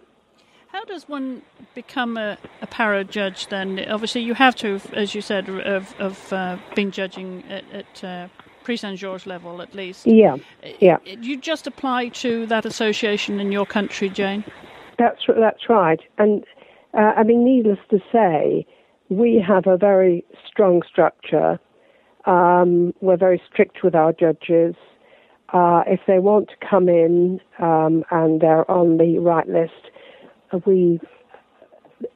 How does one become a, a para judge then? Obviously, you have to, as you said, of, of uh, been judging at, at uh, Prix Saint George level at least. Yeah, yeah. You just apply to that association in your country, Jane. That's that's right, and uh, I mean, needless to say, we have a very strong structure. Um, we're very strict with our judges. Uh, if they want to come in um, and they're on the right list, we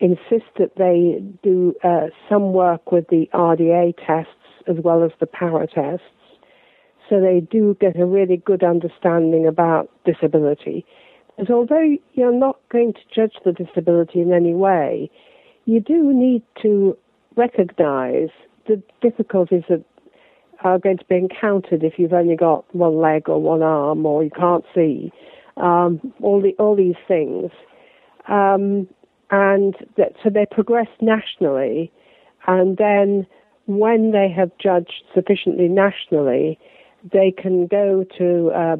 insist that they do uh, some work with the RDA tests as well as the para tests. so they do get a really good understanding about disability. Because although you're not going to judge the disability in any way, you do need to recognize the difficulties that are going to be encountered if you've only got one leg or one arm or you can't see. Um, all the all these things, um, and that, so they progress nationally, and then when they have judged sufficiently nationally, they can go to uh,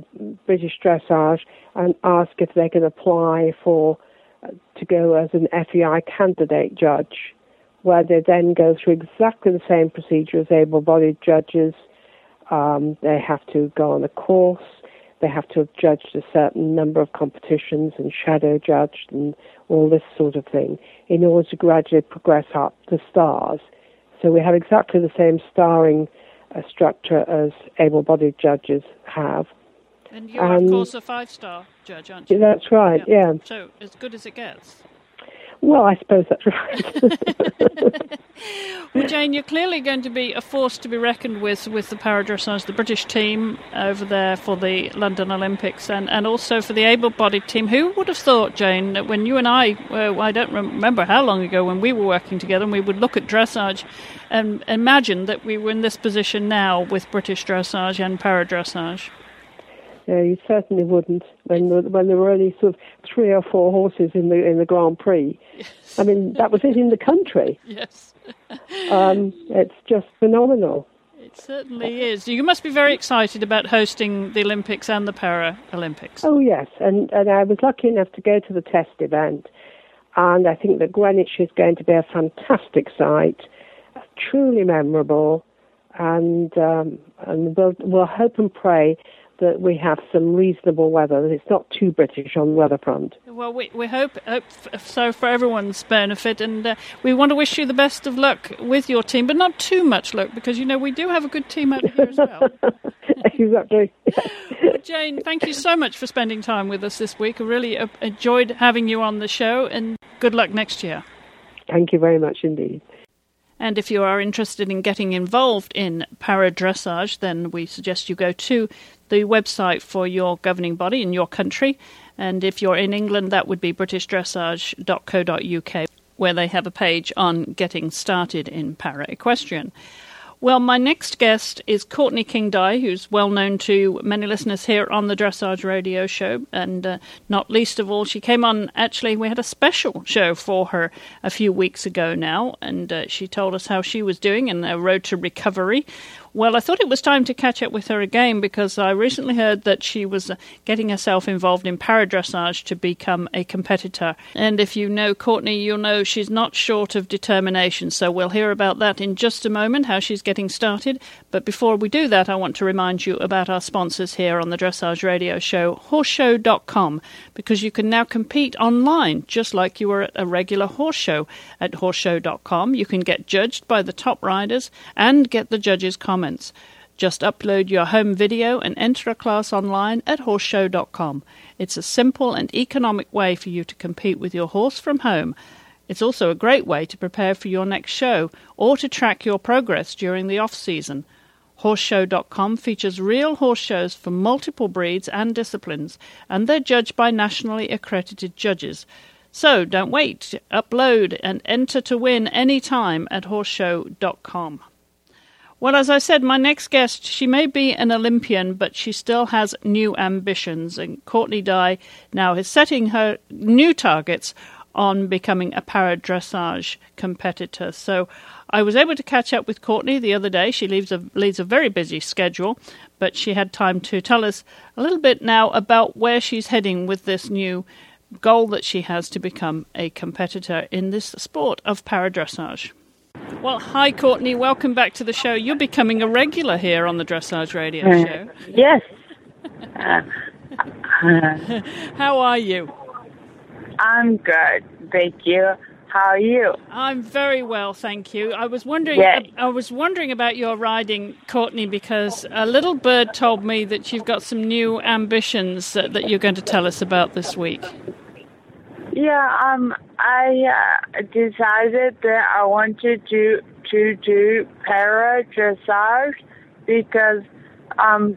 British Dressage and ask if they can apply for uh, to go as an FEI candidate judge, where they then go through exactly the same procedure as able-bodied judges. Um, they have to go on a course. They have to have judged a certain number of competitions and shadow judged and all this sort of thing in order to gradually progress up the stars. So we have exactly the same starring uh, structure as able-bodied judges have. And you're, of course, a five-star judge, aren't you? That's right, yeah. yeah. So as good as it gets. Well, I suppose that's right. (laughs) well, Jane, you're clearly going to be a force to be reckoned with with the paradressage, the British team over there for the London Olympics, and, and also for the able-bodied team. Who would have thought, Jane, that when you and I, I don't remember how long ago, when we were working together, and we would look at dressage and imagine that we were in this position now with British dressage and paradressage? Yeah, you certainly wouldn't when when there were only sort of three or four horses in the in the Grand Prix. Yes. I mean, that was it in the country. (laughs) Yes, (laughs) um, it's just phenomenal. It certainly is. You must be very excited about hosting the Olympics and the Paralympics. Oh yes, and and I was lucky enough to go to the test event, and I think that Greenwich is going to be a fantastic site, truly memorable, and um, and we'll we'll hope and pray that we have some reasonable weather, that it's not too British on the weather front. Well, we, we hope, hope so for everyone's benefit, and uh, we want to wish you the best of luck with your team, but not too much luck because, you know, we do have a good team out here as well. (laughs) exactly. well, Jane, thank you so much for spending time with us this week. I really uh, enjoyed having you on the show, and good luck next year. Thank you very much indeed. And if you are interested in getting involved in para dressage, then we suggest you go to the website for your governing body in your country. And if you're in England, that would be britishdressage.co.uk, where they have a page on getting started in para equestrian. Well, my next guest is Courtney King Dye, who's well known to many listeners here on the Dressage Radio Show. And uh, not least of all, she came on actually, we had a special show for her a few weeks ago now. And uh, she told us how she was doing in the road to recovery. Well, I thought it was time to catch up with her again because I recently heard that she was uh, getting herself involved in paradressage to become a competitor. And if you know Courtney, you'll know she's not short of determination. So we'll hear about that in just a moment, how she's getting started. But before we do that, I want to remind you about our sponsors here on the Dressage Radio Show, horseshow.com, because you can now compete online just like you were at a regular horse show at horseshow.com. You can get judged by the top riders and get the judges' comments Just upload your home video and enter a class online at horseshow.com. It's a simple and economic way for you to compete with your horse from home. It's also a great way to prepare for your next show or to track your progress during the off season. Horseshow.com features real horse shows for multiple breeds and disciplines, and they're judged by nationally accredited judges. So don't wait, upload and enter to win any time at horseshow.com. Well, as I said, my next guest, she may be an Olympian, but she still has new ambitions. And Courtney Dye now is setting her new targets on becoming a para dressage competitor. So I was able to catch up with Courtney the other day. She leads a, leads a very busy schedule, but she had time to tell us a little bit now about where she's heading with this new goal that she has to become a competitor in this sport of para dressage. Well, hi, Courtney. Welcome back to the show. You're becoming a regular here on the Dressage Radio uh, Show. Yes. uh, (laughs) How are you? I'm good, thank you. How are you? I'm very well, thank you. I was wondering. Yes. I was wondering about your riding, Courtney, because a little bird told me that you've got some new ambitions that, that you're going to tell us about this week. Yeah, um, I uh, decided that I wanted to to do para dressage because um,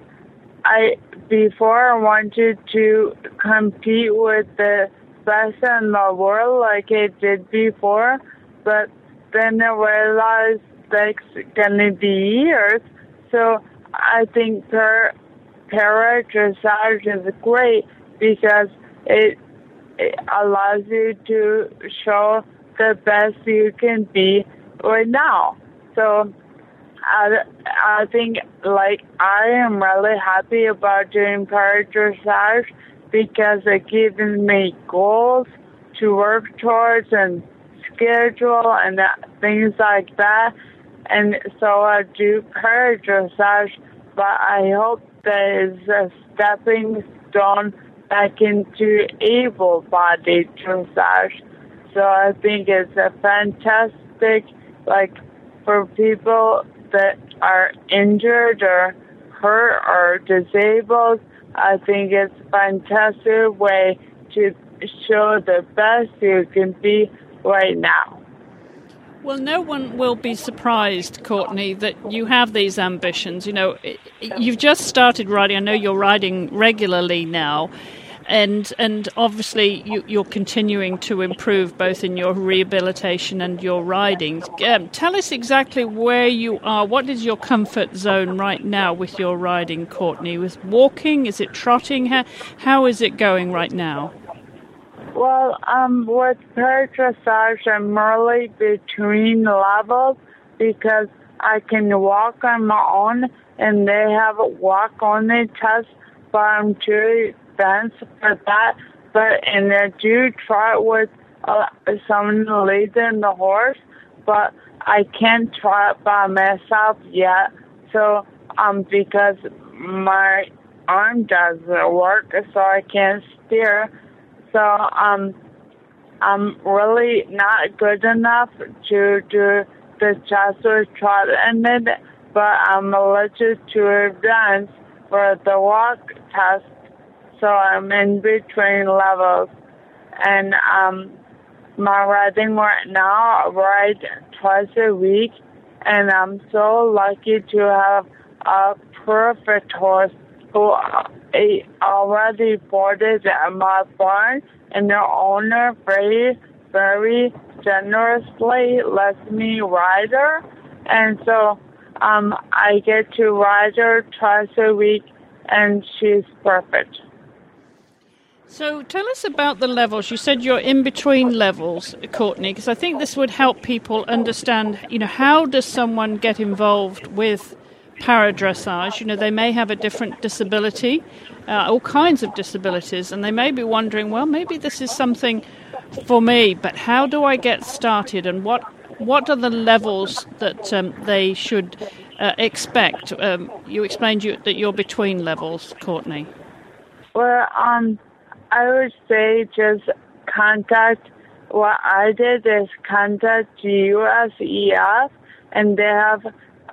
I before I wanted to compete with the best in the world like I did before, but then I realized that's gonna be years. So I think per para dressage is great because it, it allows you to show the best you can be right now. So I, I think like I am really happy about doing dressage because it gives me goals to work towards and schedule and uh, things like that. And so I do para dressage, but I hope that is a stepping stone back into able bodied dressage. So I think it's a fantastic, like, for people that are injured or hurt or disabled. I think it's a fantastic way to show the best you can be right now. Well, no one will be surprised, Courtney, that you have these ambitions. You know, you've just started riding. I know you're riding regularly now, and and obviously you, are continuing to improve both in your rehabilitation and your riding. Um, tell us exactly where you are. What is your comfort zone right now with your riding, Courtney? With walking, is it trotting? How, how is it going right now? Well, um, with para dressage, I'm really between levels because I can walk on my own and they have a walk only test, but I'm too advanced for that. But and I do try with uh, someone leading the horse, but I can't try it by myself yet. So um, because my arm doesn't work, so I can't steer. So um, I'm really not good enough to do the Chasseur trot in it, but I'm allergic to advance for the walk test. So I'm in between levels. And um, my riding right now, I ride twice a week, and I'm so lucky to have a perfect horse who already boarded my barn, and the owner very, very generously lets me ride her. And so um, I get to ride her twice a week, and she's perfect. So tell us about the levels. You said you're in between levels, Courtney, because I think this would help people understand, you know, how does someone get involved with para dressage. You know, they may have a different disability, uh, all kinds of disabilities, and they may be wondering, well, maybe this is something for me, but how do I get started, and what what are the levels that um, they should uh, expect? Um, you explained you, that you're between levels, Courtney. Well, um, I would say just contact. What I did is contact USEF, and they have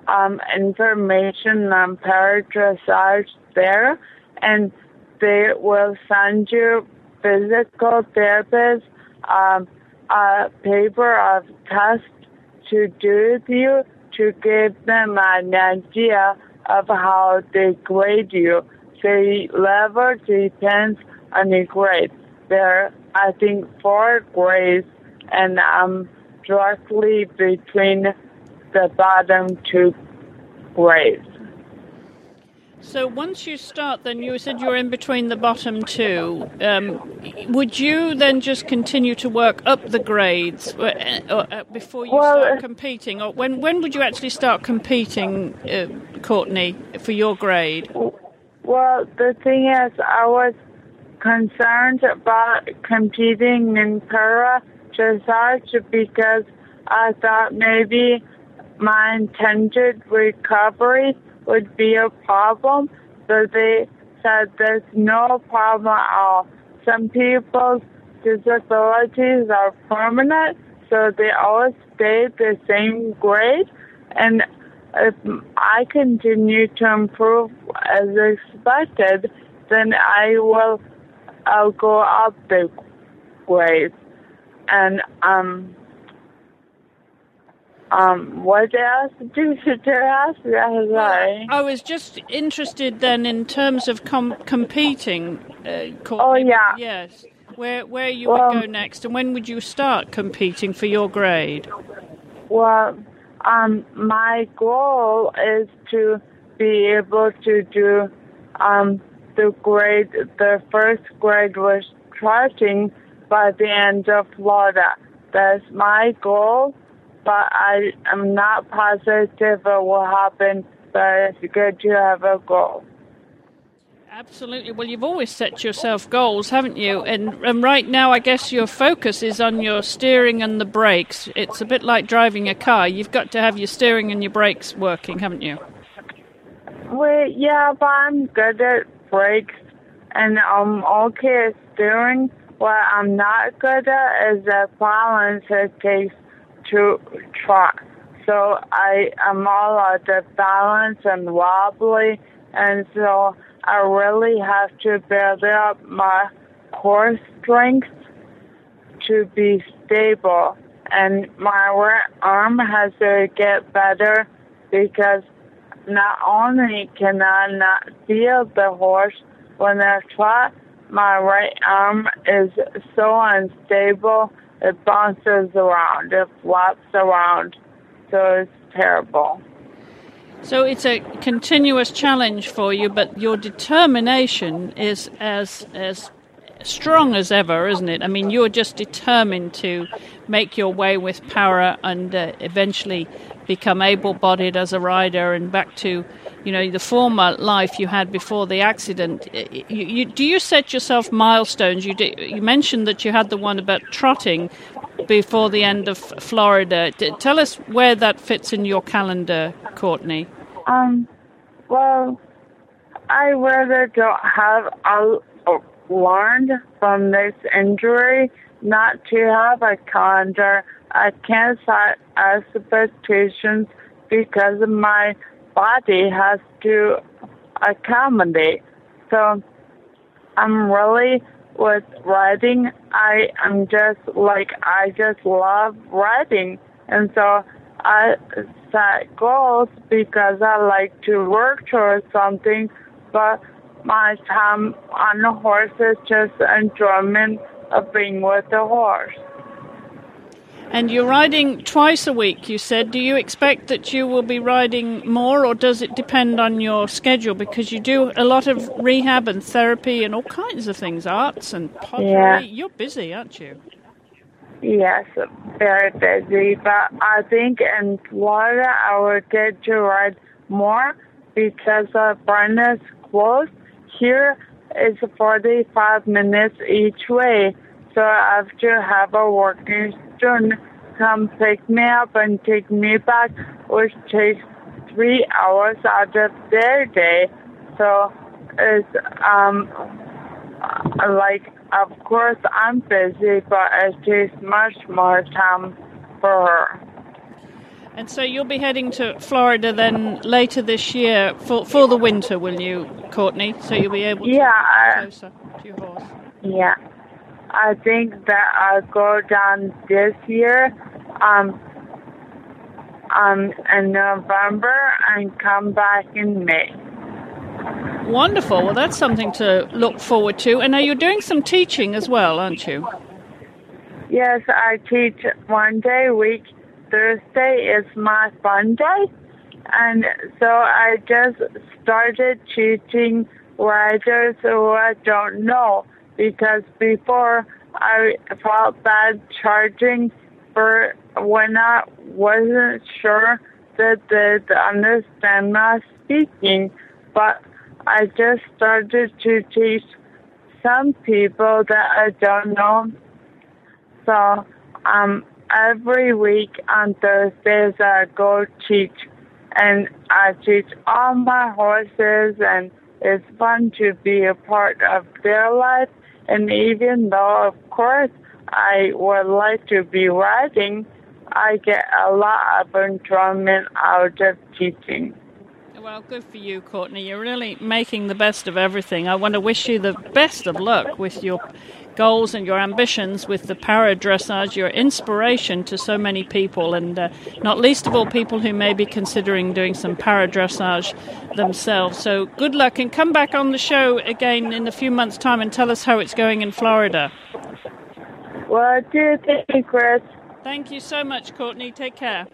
um, information on para dressage there, and they will send you physical therapist um, a paper of test to do with you to give them an idea of how they grade you. The level depends on the grade. There, are, I think, four grades, and I'm directly between the bottom two grades. So once you start, then you said you're in between the bottom two. Um, would you then just continue to work up the grades uh, uh, before you well, start competing, or when when would you actually start competing, uh, Courtney, for your grade? Well, the thing is, I was concerned about competing in para dressage because I thought maybe my intended recovery would be a problem, but they said there's no problem at all. Some people's disabilities are permanent, so they always stay the same grade. And if I continue to improve as expected, then I will I'll go up the grade. And um um, what did you ask? Sorry. I was just interested then in terms of com- competing. Uh, oh yeah. Yes. Where where you well, would go next, and when would you start competing for your grade? Well, um, my goal is to be able to do um, the grade. The first grade was trotting by the end of Florida. That's my goal, but I am not positive it will happen. But it's good to have a goal. Absolutely. Well, you've always set yourself goals, haven't you? And, and right now, I guess your focus is on your steering and the brakes. It's a bit like driving a car. You've got to have your steering and your brakes working, haven't you? Well, yeah, but I'm good at brakes and I'm okay at steering. What I'm not good at is the balance it takes to trot. So I am all out of balance and wobbly, and so I really have to build up my core strength to be stable. And my right arm has to get better because not only can I not feel the horse when I trot, my right arm is so unstable, it bounces around, it flops around. So it's terrible. So it's a continuous challenge for you, but your determination is as as strong as ever, isn't it? I mean, you're just determined to make your way with para and uh, eventually become able-bodied as a rider and back to, you know, the former life you had before the accident. You, you, do you set yourself milestones? You you mentioned that you had the one about trotting before the end of Florida. Tell us where that fits in your calendar, Courtney. Um, well, I rather don't have a learned from this injury not to have a calendar. I can't set expectations because of my body has to accommodate. So I'm really with writing. I am just like I just love writing, and so I set goals because I like to work towards something, but my time on the horse is just enjoyment of being with the horse. And you're riding twice a week, you said. Do you expect that you will be riding more, or does it depend on your schedule? Because you do a lot of rehab and therapy and all kinds of things, arts and pottery. Yeah. You're busy, aren't you? Yes, very busy. But I think in Florida I will get to ride more because barn is close. Here is 45 minutes each way. So I have to have a working student come pick me up and take me back, which takes three hours out of their day. So it's um like of course, I'm busy, but it takes much more time for her. And so you'll be heading to Florida then later this year for for the winter, will you, Courtney? So you'll be able to yeah, get closer to your horse. Yeah, I think that I'll go down this year, um, um, in November and come back in May. Wonderful. Well, that's something to look forward to. And now you're doing some teaching as well, aren't you? Yes, I teach one day a week. Thursday is my fun day. And so I just started teaching writers who I don't know because before I felt bad charging for when I wasn't sure that they'd understand my speaking. But I just started to teach some people that I don't know. So um, every week on Thursdays I go teach, and I teach all my horses, and it's fun to be a part of their life. And even though, of course, I would like to be writing, I get a lot of enjoyment out of teaching. Well, good for you, Courtney. You're really making the best of everything. I want to wish you the best of luck with your goals and your ambitions with the para dressage, your inspiration to so many people, and uh, not least of all people who may be considering doing some para dressage themselves. So good luck and come back on the show again in a few months' time and tell us how it's going in Florida. Well, do thank you, Chris. Thank you so much, Courtney. Take care.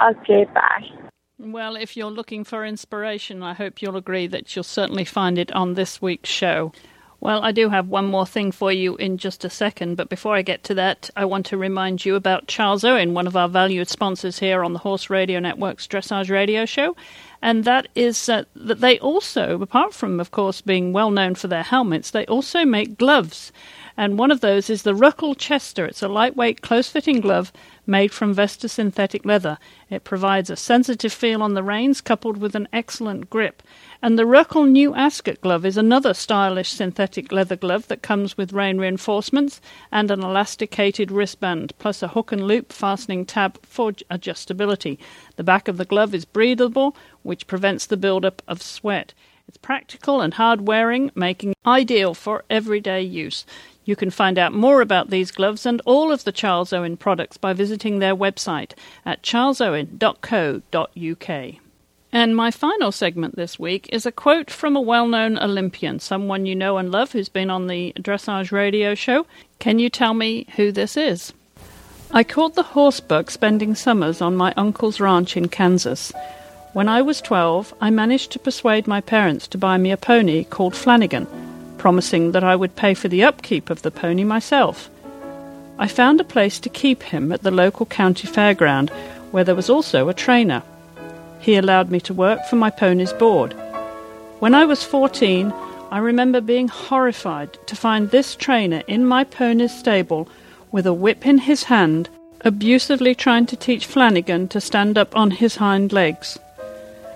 Okay, bye. Well, if you're looking for inspiration, I hope you'll agree that you'll certainly find it on this week's show. Well, I do have one more thing for you in just a second, but before I get to that, I want to remind you about Charles Owen, one of our valued sponsors here on the Horse Radio Network's Dressage Radio Show. And that is uh, that they also, apart from, of course, being well known for their helmets, they also make gloves. And one of those is the Roeckl Chester. It's a lightweight, close fitting glove made from Vesta synthetic leather. It provides a sensitive feel on the reins coupled with an excellent grip. And the Roeckl New Ascot glove is another stylish synthetic leather glove that comes with rein reinforcements and an elasticated wristband, plus a hook and loop fastening tab for adjustability. The back of the glove is breathable, which prevents the buildup of sweat. It's practical and hard wearing, making ideal for everyday use. You can find out more about these gloves and all of the Charles Owen products by visiting their website at charlesowen.co.uk. And my final segment this week is a quote from a well known Olympian, someone you know and love who's been on the dressage radio show. Can you tell me who this is? I caught the horse bug spending summers on my uncle's ranch in Kansas. When I was 12, I managed to persuade my parents to buy me a pony called Flanagan, promising that I would pay for the upkeep of the pony myself. I found a place to keep him at the local county fairground, where there was also a trainer. He allowed me to work for my pony's board. When I was 14, I remember being horrified to find this trainer in my pony's stable with a whip in his hand, abusively trying to teach Flanagan to stand up on his hind legs.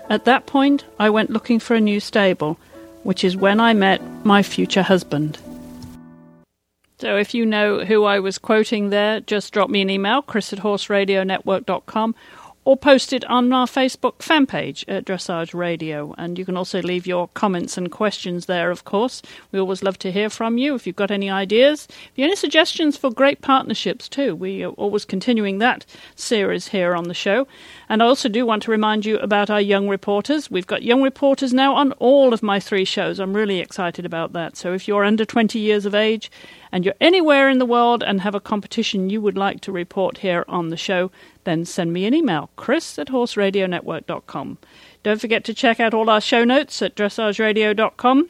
At that point, I went looking for a new stable, which is when I met my future husband. So if you know who I was quoting there, just drop me an email, chris at horseradionetwork.com, or post it on our Facebook fan page at Dressage Radio. And you can also leave your comments and questions there, of course. We always love to hear from you if you've got any ideas. If you have any suggestions for great partnerships, too, we are always continuing that series here on the show. And I also do want to remind you about our young reporters. We've got young reporters now on all of my three shows. I'm really excited about that. So if you're under 20 years of age, and you're anywhere in the world and have a competition you would like to report here on the show, then send me an email, chris at horseradionetwork.com. Don't forget to check out all our show notes at dressageradio.com.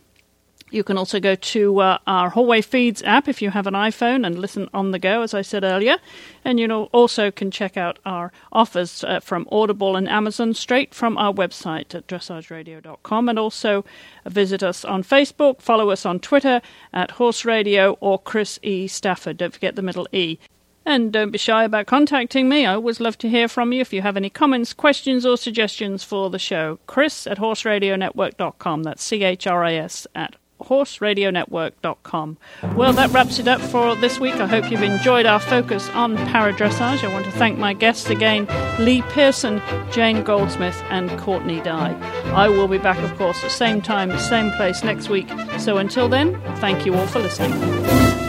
You can also go to uh, our Hallway Feeds app if you have an iPhone and listen on the go, as I said earlier. And you know, also can check out our offers uh, from Audible and Amazon straight from our website at dressageradio.com. And also visit us on Facebook, follow us on Twitter at Horse Radio or Chris E. Stafford. Don't forget the middle E. And don't be shy about contacting me. I always love to hear from you if you have any comments, questions, or suggestions for the show. Chris at horseradionetwork.com. That's C H R I S at horseradionetwork.com. Well, that wraps it up for this week. I hope you've enjoyed our focus on paradressage. I want to thank my guests again Lee Pearson, Jane Goldsmith, and Courtney Dye. I will be back, of course, at the same time, the same place next week. So until then, thank you all for listening.